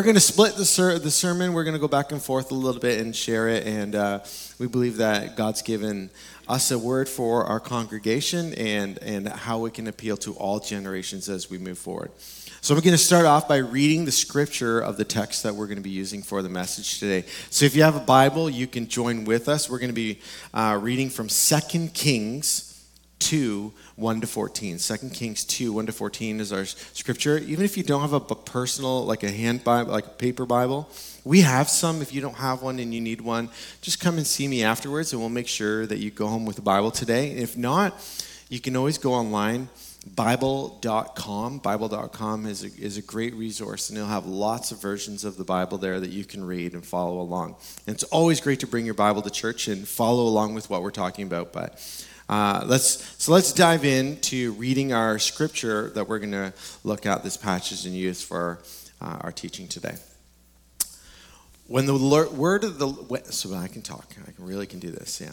we're going to split the, ser- the sermon. We're going to go back and forth a little bit and share it. And uh, we believe that God's given us a word for our congregation and, and how it can appeal to all generations as we move forward. So we're going to start off by reading the scripture of the text that we're going to be using for the message today. So if you have a Bible, you can join with us. We're going to be uh, reading from 2 Kings 2, 1 to 14. 2 Kings 2, 1 to 14 is our scripture. Even if you don't have a personal, like a hand Bible, like a paper Bible, we have some. If you don't have one and you need one, just come and see me afterwards and we'll make sure that you go home with a Bible today. If not, you can always go online. Bible.com. Bible.com is a, is a great resource, and it'll have lots of versions of the Bible there that you can read and follow along. And it's always great to bring your Bible to church and follow along with what we're talking about. But uh, let's so let's dive into reading our scripture that we're going to look at this passage and use for uh, our teaching today. When the Lord, word of the so I can talk, I can really can do this. Yeah.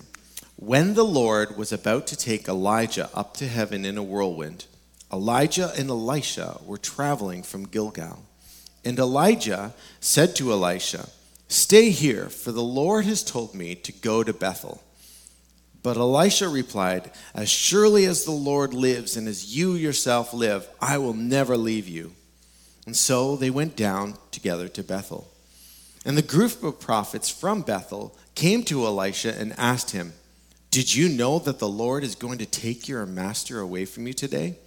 When the Lord was about to take Elijah up to heaven in a whirlwind, Elijah and Elisha were traveling from Gilgal, and Elijah said to Elisha, "Stay here, for the Lord has told me to go to Bethel." But Elisha replied, As surely as the Lord lives and as you yourself live, I will never leave you. And so they went down together to Bethel. And the group of prophets from Bethel came to Elisha and asked him, Did you know that the Lord is going to take your master away from you today?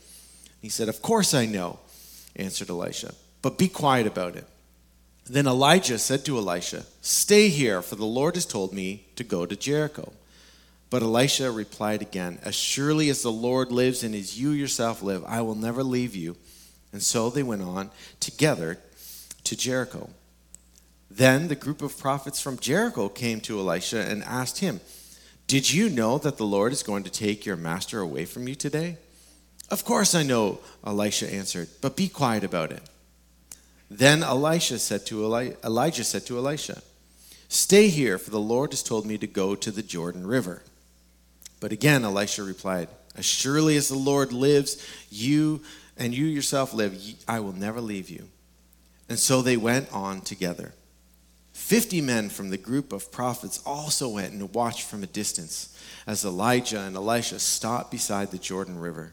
He said, Of course I know, answered Elisha, but be quiet about it. Then Elijah said to Elisha, Stay here, for the Lord has told me to go to Jericho. But Elisha replied again, As surely as the Lord lives and as you yourself live, I will never leave you. And so they went on together to Jericho. Then the group of prophets from Jericho came to Elisha and asked him, Did you know that the Lord is going to take your master away from you today? Of course I know, Elisha answered, but be quiet about it. Then Elisha said to Eli- Elijah said to Elisha, Stay here, for the Lord has told me to go to the Jordan River. But again, Elisha replied, As surely as the Lord lives, you and you yourself live, I will never leave you. And so they went on together. Fifty men from the group of prophets also went and watched from a distance as Elijah and Elisha stopped beside the Jordan River.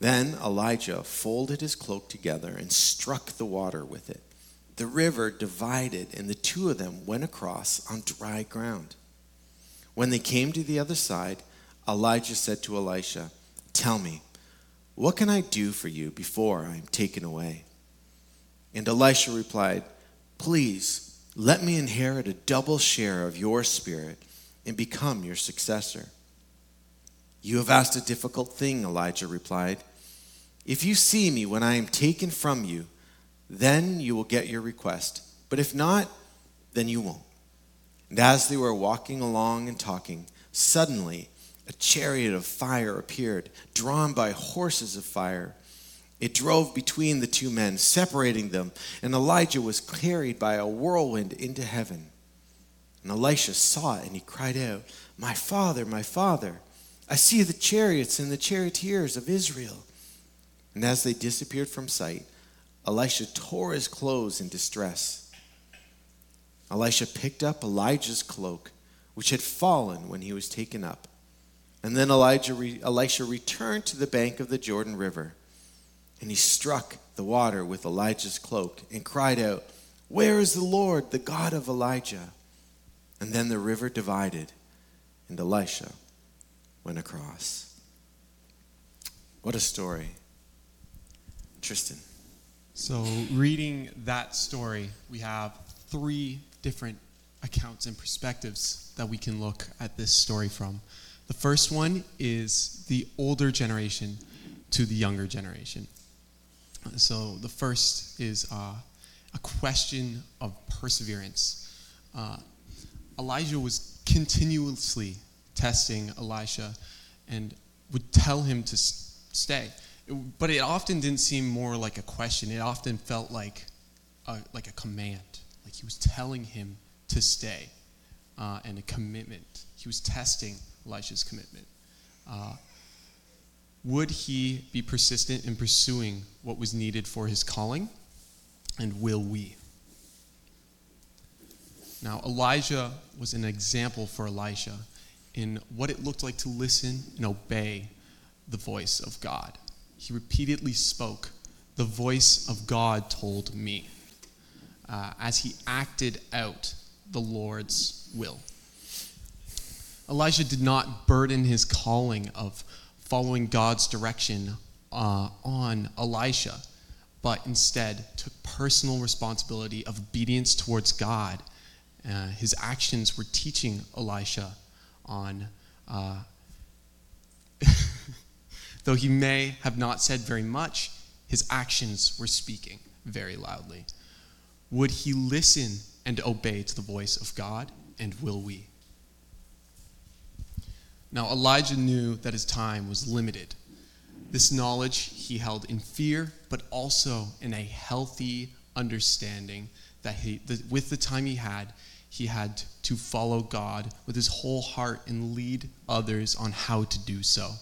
Then Elijah folded his cloak together and struck the water with it. The river divided, and the two of them went across on dry ground. When they came to the other side, Elijah said to Elisha, Tell me, what can I do for you before I am taken away? And Elisha replied, Please let me inherit a double share of your spirit and become your successor. You have asked a difficult thing, Elijah replied. If you see me when I am taken from you, then you will get your request. But if not, then you won't. And as they were walking along and talking, suddenly a chariot of fire appeared, drawn by horses of fire. It drove between the two men, separating them, and Elijah was carried by a whirlwind into heaven. And Elisha saw it, and he cried out, My father, my father, I see the chariots and the charioteers of Israel. And as they disappeared from sight, Elisha tore his clothes in distress. Elisha picked up Elijah's cloak, which had fallen when he was taken up. And then Elijah re- Elisha returned to the bank of the Jordan River, and he struck the water with Elijah's cloak and cried out, Where is the Lord, the God of Elijah? And then the river divided, and Elisha went across. What a story. Tristan. So, reading that story, we have three different accounts and perspectives that we can look at this story from. The first one is the older generation to the younger generation. So the first is uh, a question of perseverance. Uh, Elijah was continuously testing Elisha and would tell him to stay. But it often didn't seem more like a question. It often felt like a, like a command. Like he was telling him to stay uh, and a commitment. He was testing Elisha's commitment. Uh, would he be persistent in pursuing what was needed for his calling? And will we? Now, Elijah was an example for Elisha in what it looked like to listen and obey the voice of God. He repeatedly spoke, The voice of God told me, uh, as he acted out the Lord's will. Elijah did not burden his calling of following God's direction uh, on Elisha, but instead took personal responsibility of obedience towards God. Uh, his actions were teaching Elisha on, uh, though he may have not said very much, his actions were speaking very loudly. Would he listen and obey to the voice of God, and will we? Now, Elijah knew that his time was limited. This knowledge he held in fear, but also in a healthy understanding that, he, that with the time he had, he had to follow God with his whole heart and lead others on how to do so.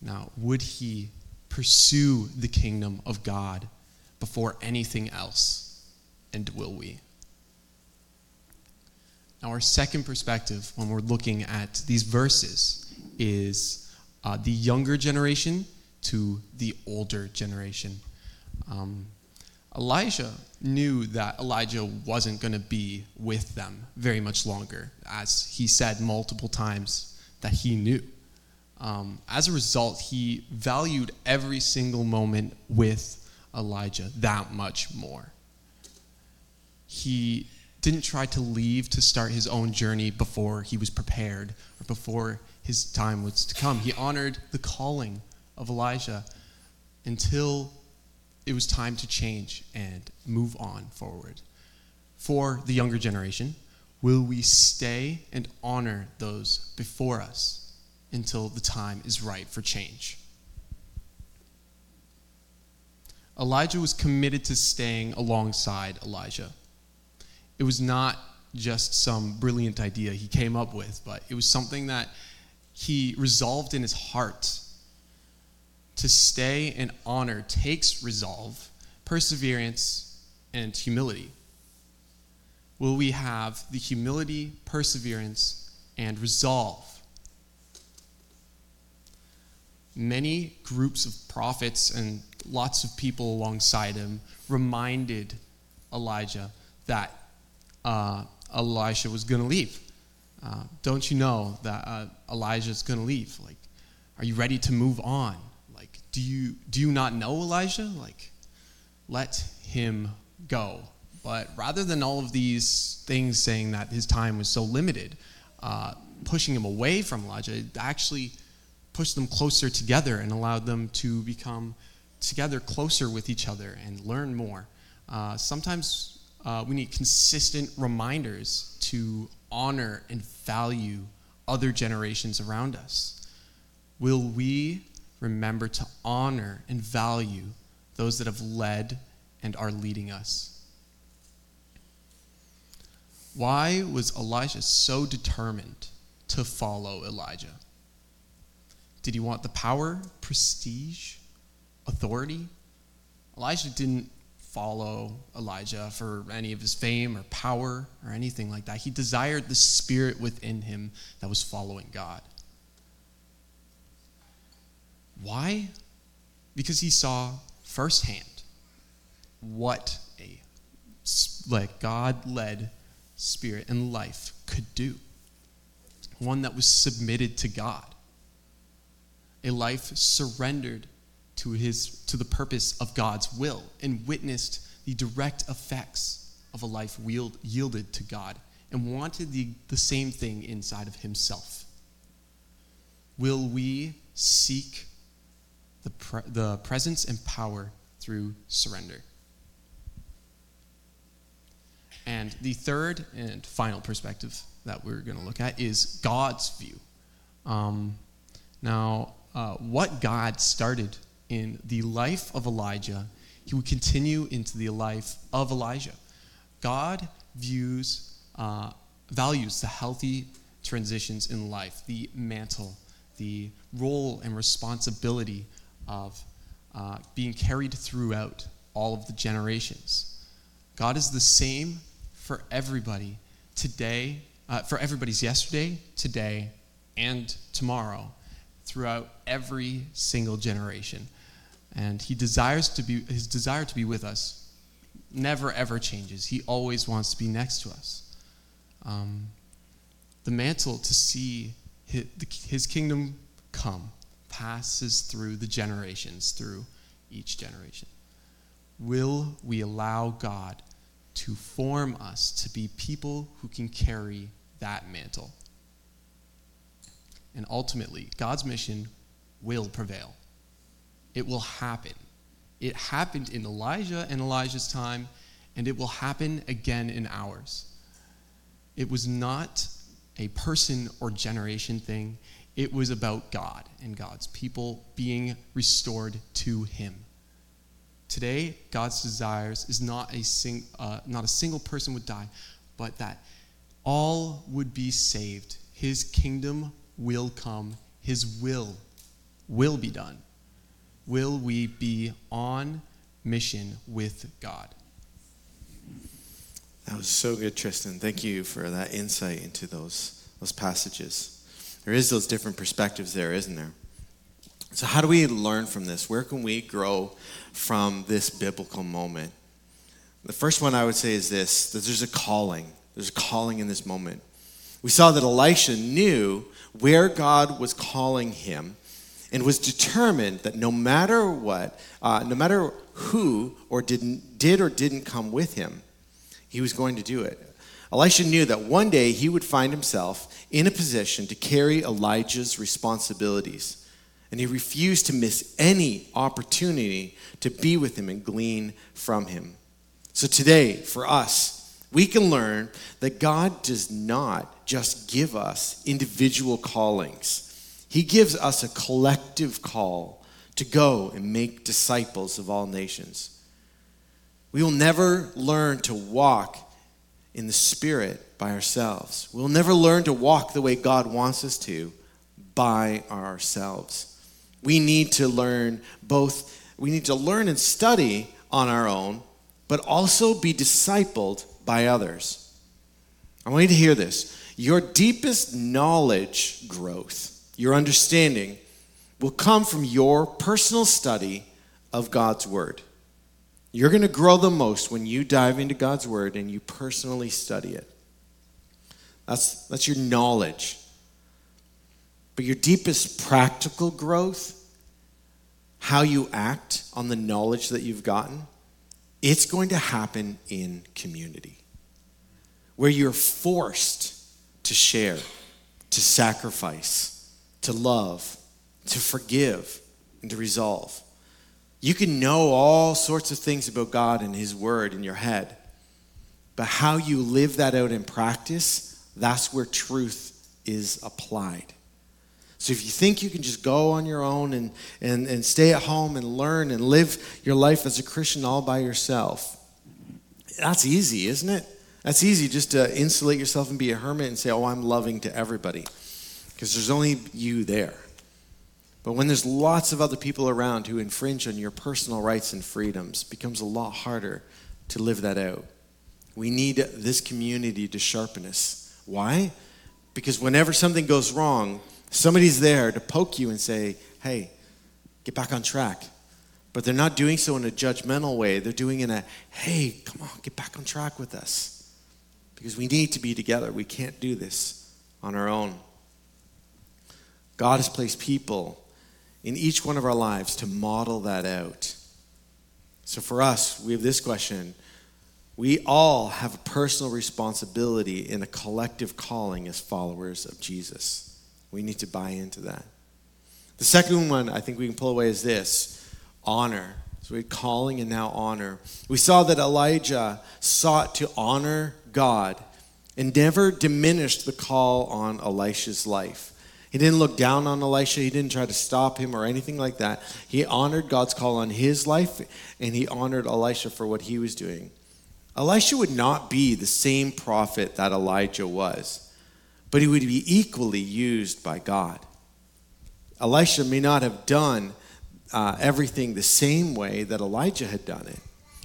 Now, would he pursue the kingdom of God before anything else? And will we? Now, our second perspective when we're looking at these verses is uh, the younger generation to the older generation. Um, Elijah knew that Elijah wasn't going to be with them very much longer, as he said multiple times that he knew. Um, as a result, he valued every single moment with Elijah that much more. He didn't try to leave to start his own journey before he was prepared or before his time was to come. He honored the calling of Elijah until it was time to change and move on forward. For the younger generation, will we stay and honor those before us until the time is right for change? Elijah was committed to staying alongside Elijah it was not just some brilliant idea he came up with, but it was something that he resolved in his heart. To stay and honor takes resolve, perseverance, and humility. Will we have the humility, perseverance, and resolve? Many groups of prophets and lots of people alongside him reminded Elijah that uh, Elisha was going to leave. Uh, don't you know that uh, Elijah is going to leave? Like, are you ready to move on? Like, do you do you not know Elijah? Like, let him go. But rather than all of these things saying that his time was so limited, uh, pushing him away from Elijah, it actually pushed them closer together and allowed them to become together closer with each other and learn more. Uh, sometimes uh, we need consistent reminders to honor and value other generations around us. Will we remember to honor and value those that have led and are leading us? Why was Elijah so determined to follow Elijah? Did he want the power, prestige, authority? Elijah didn't follow Elijah for any of his fame or power or anything like that. He desired the spirit within him that was following God. Why? Because he saw firsthand what a like God-led spirit and life could do. One that was submitted to God. A life surrendered to, his, to the purpose of God's will and witnessed the direct effects of a life wield, yielded to God and wanted the, the same thing inside of himself. Will we seek the, pre- the presence and power through surrender? And the third and final perspective that we're going to look at is God's view. Um, now, uh, what God started in the life of Elijah, he would continue into the life of Elijah. God views, uh, values the healthy transitions in life, the mantle, the role and responsibility of uh, being carried throughout all of the generations. God is the same for everybody today, uh, for everybody's yesterday, today, and tomorrow, throughout every single generation. And he desires to be, his desire to be with us never ever changes. He always wants to be next to us. Um, the mantle to see his, his kingdom come passes through the generations, through each generation. Will we allow God to form us to be people who can carry that mantle? And ultimately, God's mission will prevail. It will happen. It happened in Elijah and Elijah's time, and it will happen again in ours. It was not a person or generation thing, it was about God and God's people being restored to Him. Today, God's desires is not a, sing, uh, not a single person would die, but that all would be saved. His kingdom will come, His will will be done. Will we be on mission with God? That was so good, Tristan. Thank you for that insight into those, those passages. There is those different perspectives there, isn't there? So how do we learn from this? Where can we grow from this biblical moment? The first one I would say is this that there's a calling. There's a calling in this moment. We saw that Elisha knew where God was calling him and was determined that no matter what, uh, no matter who or didn't, did or didn't come with him, he was going to do it. Elisha knew that one day he would find himself in a position to carry Elijah's responsibilities. And he refused to miss any opportunity to be with him and glean from him. So today, for us, we can learn that God does not just give us individual callings, He gives us a collective call to go and make disciples of all nations. We will never learn to walk in the Spirit by ourselves. We'll never learn to walk the way God wants us to by ourselves. We need to learn both, we need to learn and study on our own, but also be discipled by others. I want you to hear this. Your deepest knowledge growth, your understanding, will come from your personal study of God's Word. You're going to grow the most when you dive into God's Word and you personally study it. That's, that's your knowledge. But your deepest practical growth, how you act on the knowledge that you've gotten, it's going to happen in community where you're forced to share, to sacrifice, to love, to forgive, and to resolve. You can know all sorts of things about God and His Word in your head, but how you live that out in practice, that's where truth is applied. So if you think you can just go on your own and, and, and stay at home and learn and live your life as a Christian all by yourself, that's easy, isn't it? That's easy just to insulate yourself and be a hermit and say, oh, I'm loving to everybody. Because there's only you there. But when there's lots of other people around who infringe on your personal rights and freedoms, it becomes a lot harder to live that out. We need this community to sharpen us. Why? Because whenever something goes wrong, Somebody's there to poke you and say, hey, get back on track. But they're not doing so in a judgmental way. They're doing in a, hey, come on, get back on track with us. Because we need to be together. We can't do this on our own. God has placed people in each one of our lives to model that out. So for us, we have this question. We all have a personal responsibility in a collective calling as followers of Jesus. We need to buy into that. The second one I think we can pull away is this honor. So we're calling and now honor. We saw that Elijah sought to honor God and never diminished the call on Elisha's life. He didn't look down on Elisha. He didn't try to stop him or anything like that. He honored God's call on his life and he honored Elisha for what he was doing. Elisha would not be the same prophet that Elijah was but he would be equally used by God. Elisha may not have done uh, everything the same way that Elijah had done it,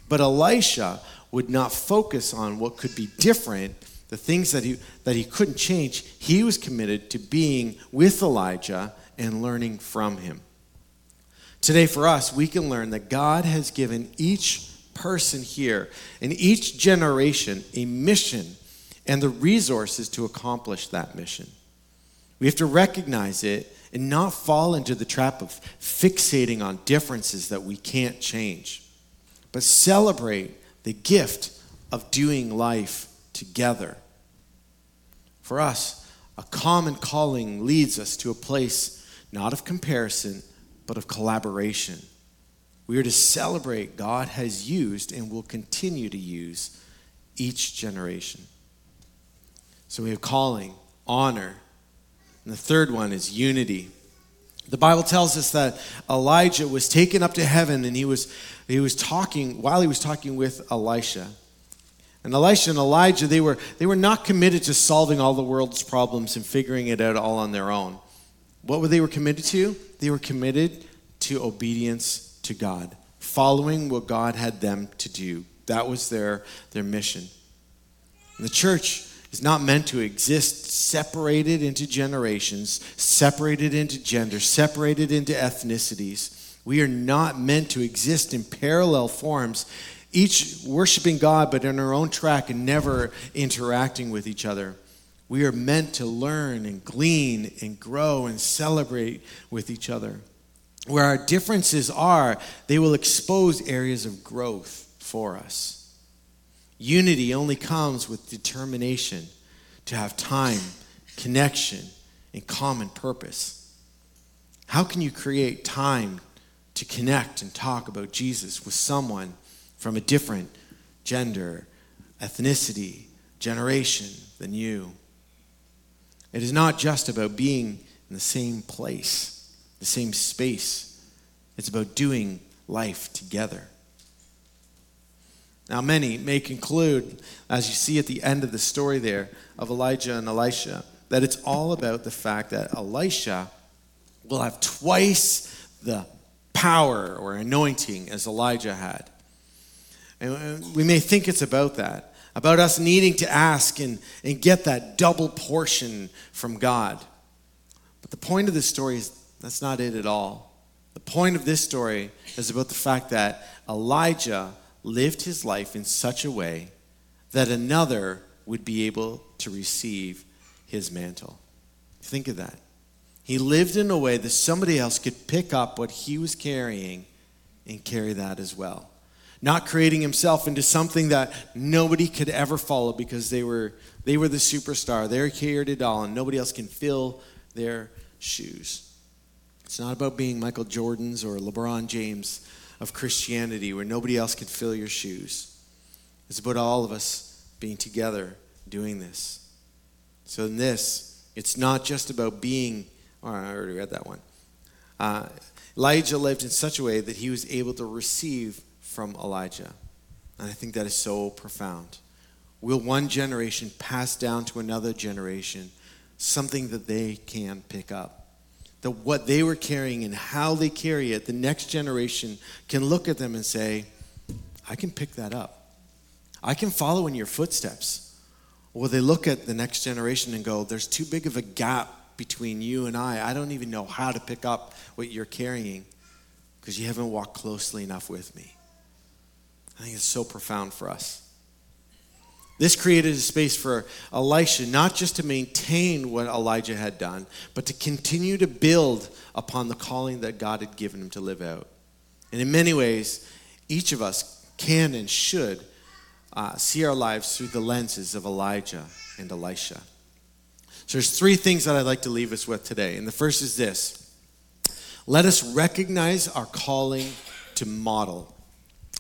But Elisha would not focus on what could be different, the things that he, that he couldn't change. He was committed to being with Elijah and learning from him. Today, for us, we can learn that God has given each person here in each generation a mission and the resources to accomplish that mission. We have to recognize it and not fall into the trap of fixating on differences that we can't change, but celebrate the gift of doing life together. For us, a common calling leads us to a place not of comparison, but of collaboration. We are to celebrate God has used and will continue to use each generation. So we have calling, honor, and the third one is unity. The Bible tells us that Elijah was taken up to heaven and he was, he was talking, while he was talking with Elisha. And Elisha and Elijah, they were, they were not committed to solving all the world's problems and figuring it out all on their own. What were they were committed to? They were committed to obedience to God, following what God had them to do. That was their, their mission. And the church is not meant to exist separated into generations, separated into gender, separated into ethnicities. We are not meant to exist in parallel forms, each worshiping God but in our own track and never interacting with each other. We are meant to learn and glean and grow and celebrate with each other. Where our differences are, they will expose areas of growth for us. Unity only comes with determination to have time, connection, and common purpose. How can you create time to connect and talk about Jesus with someone from a different gender, ethnicity, generation than you? It is not just about being in the same place, the same space. It's about doing life together. Now, many may conclude, as you see at the end of the story there of Elijah and Elisha, that it's all about the fact that Elisha will have twice the power or anointing as Elijah had. And uh, we may think it's about that, about us needing to ask and, and get that double portion from God. But the point of this story is that's not it at all. The point of this story is about the fact that Elijah lived his life in such a way that another would be able to receive his mantle. Think of that. He lived in a way that somebody else could pick up what he was carrying and carry that as well. Not creating himself into something that nobody could ever follow because they were, they were the superstar. they're carried it all, and nobody else can fill their shoes. It's not about being Michael Jordan's or LeBron James of Christianity where nobody else can fill your shoes. It's about all of us being together doing this. So, in this, it's not just about being, oh, I already read that one. Uh, Elijah lived in such a way that he was able to receive from Elijah. And I think that is so profound. Will one generation pass down to another generation something that they can pick up? that what they were carrying and how they carry it, the next generation can look at them and say, I can pick that up. I can follow in your footsteps. Or they look at the next generation and go, There's too big of a gap between you and I. I don't even know how to pick up what you're carrying because you haven't walked closely enough with me. I think it's so profound for us. This created a space for Elisha not just to maintain what Elijah had done, but to continue to build upon the calling that God had given him to live out. And in many ways, each of us can and should uh, see our lives through the lenses of Elijah and Elisha. So there's three things that I'd like to leave us with today. And the first is this let us recognize our calling to model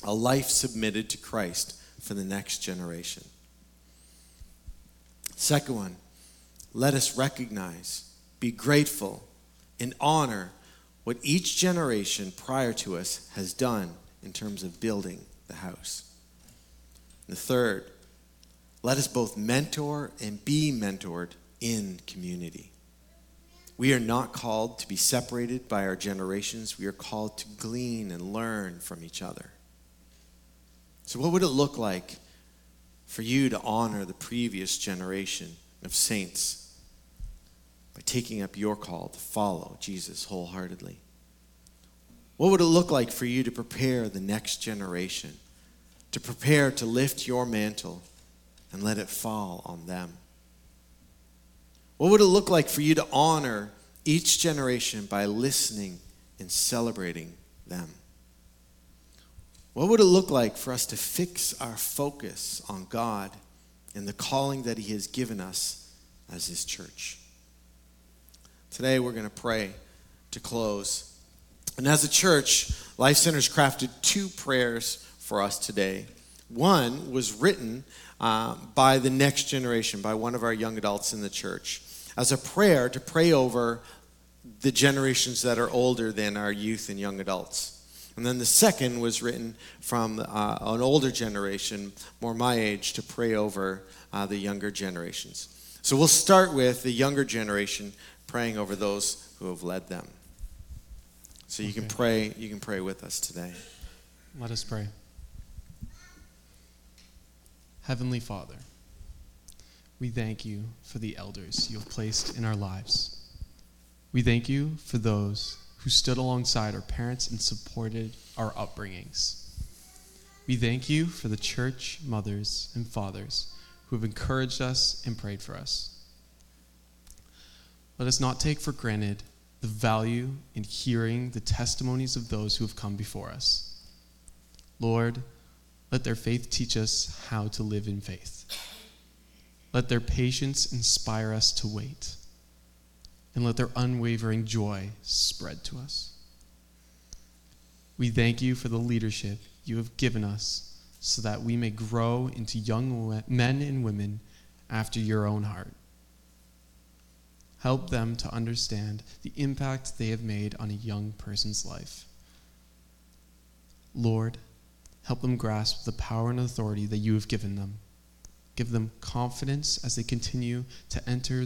a life submitted to Christ for the next generation. Second one, let us recognize, be grateful, and honor what each generation prior to us has done in terms of building the house. And the third, let us both mentor and be mentored in community. We are not called to be separated by our generations. We are called to glean and learn from each other. So, what would it look like for you to honor the previous generation of saints by taking up your call to follow Jesus wholeheartedly? What would it look like for you to prepare the next generation, to prepare to lift your mantle and let it fall on them? What would it look like for you to honor each generation by listening and celebrating them? What would it look like for us to fix our focus on God and the calling that He has given us as His church? Today, we're going to pray to close. And as a church, Life Center's crafted two prayers for us today. One was written uh, by the next generation, by one of our young adults in the church, as a prayer to pray over the generations that are older than our youth and young adults. And then the second was written from uh, an older generation, more my age, to pray over uh, the younger generations. So we'll start with the younger generation praying over those who have led them. So you okay. can pray, you can pray with us today. Let us pray. Heavenly Father, we thank you for the elders you have placed in our lives. We thank you for those who stood alongside our parents and supported our upbringings. We thank you for the church mothers and fathers who have encouraged us and prayed for us. Let us not take for granted the value in hearing the testimonies of those who have come before us. Lord, let their faith teach us how to live in faith. Let their patience inspire us to wait and let their unwavering joy spread to us. We thank you for the leadership you have given us so that we may grow into young men and women after your own heart. Help them to understand the impact they have made on a young person's life. Lord, help them grasp the power and authority that you have given them. Give them confidence as they continue to enter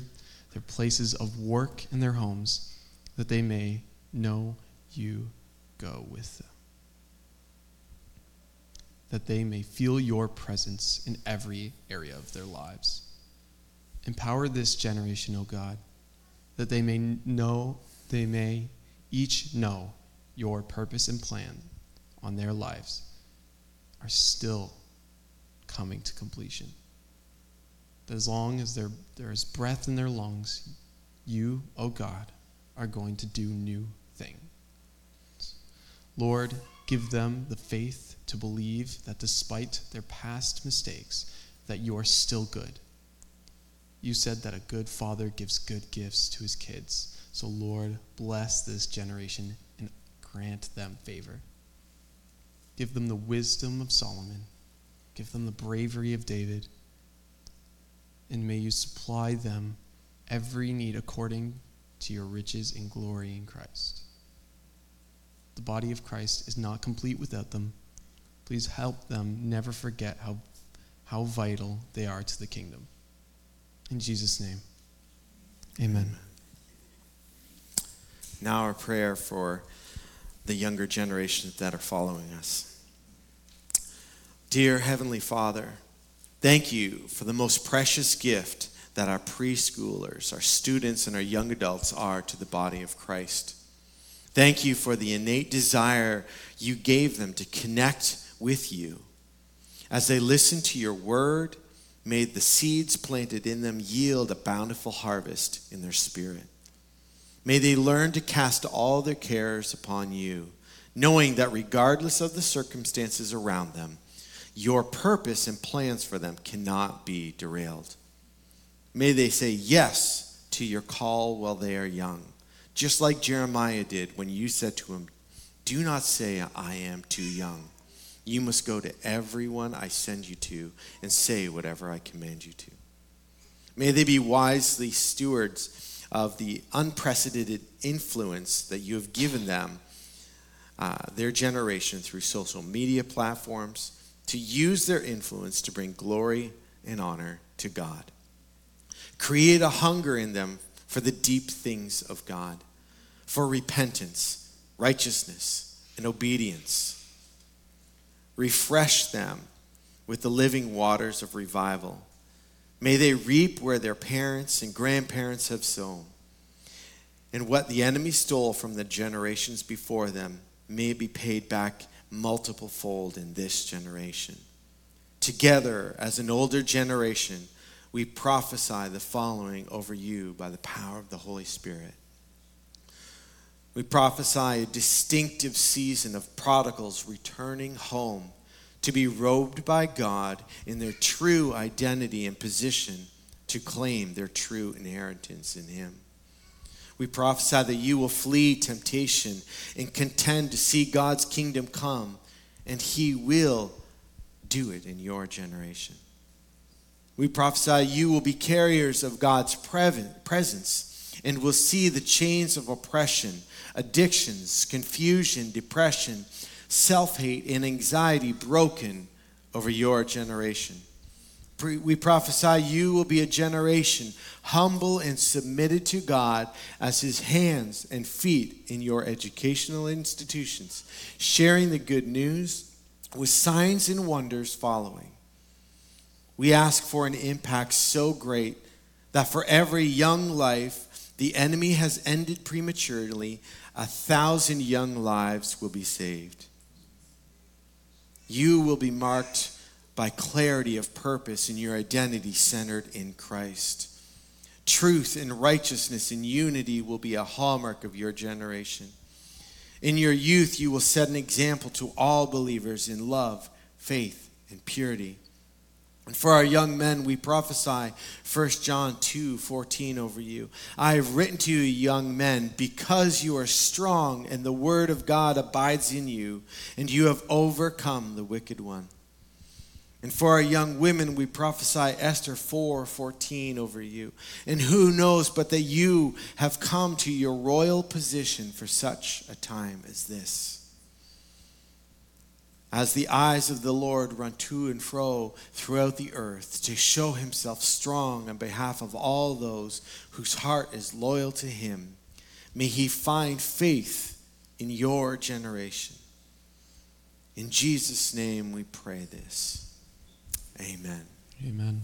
their places of work and their homes, that they may know you go with them. That they may feel your presence in every area of their lives. Empower this generation, O God, that they may know, they may each know your purpose and plan on their lives are still coming to completion as long as there, there is breath in their lungs, you, O oh God, are going to do new things. Lord, give them the faith to believe that despite their past mistakes, that you are still good. You said that a good father gives good gifts to his kids. So, Lord, bless this generation and grant them favor. Give them the wisdom of Solomon. Give them the bravery of David and may you supply them every need according to your riches and glory in Christ. The body of Christ is not complete without them. Please help them never forget how, how vital they are to the kingdom. In Jesus' name, amen. Now, our prayer for the younger generations that are following us. Dear Heavenly Father, Thank you for the most precious gift that our preschoolers, our students, and our young adults are to the body of Christ. Thank you for the innate desire you gave them to connect with you. As they listen to your word, may the seeds planted in them yield a bountiful harvest in their spirit. May they learn to cast all their cares upon you, knowing that regardless of the circumstances around them, your purpose and plans for them cannot be derailed. May they say yes to your call while they are young, just like Jeremiah did when you said to him, Do not say, I am too young. You must go to everyone I send you to and say whatever I command you to. May they be wisely stewards of the unprecedented influence that you have given them, uh, their generation, through social media platforms to use their influence to bring glory and honor to God. Create a hunger in them for the deep things of God, for repentance, righteousness, and obedience. Refresh them with the living waters of revival. May they reap where their parents and grandparents have sown. And what the enemy stole from the generations before them may be paid back multiple fold in this generation. Together, as an older generation, we prophesy the following over you by the power of the Holy Spirit. We prophesy a distinctive season of prodigals returning home to be robed by God in their true identity and position to claim their true inheritance in Him. We prophesy that you will flee temptation and contend to see God's kingdom come, and He will do it in your generation. We prophesy you will be carriers of God's presence and will see the chains of oppression, addictions, confusion, depression, self hate, and anxiety broken over your generation. We prophesy you will be a generation humble and submitted to God as his hands and feet in your educational institutions, sharing the good news with signs and wonders following. We ask for an impact so great that for every young life the enemy has ended prematurely, a thousand young lives will be saved. You will be marked by clarity of purpose and your identity centered in Christ. Truth and righteousness and unity will be a hallmark of your generation. In your youth, you will set an example to all believers in love, faith, and purity. And for our young men, we prophesy 1 John 2 14 over you. I have written to you, young men, because you are strong and the word of God abides in you, and you have overcome the wicked one. And for our young women, we prophesy Esther 4 14 over you. And who knows but that you have come to your royal position for such a time as this as the eyes of the Lord run to and fro throughout the earth to show himself strong on behalf of all those whose heart is loyal to him. May he find faith in your generation. In Jesus' name we pray this. Amen. Amen.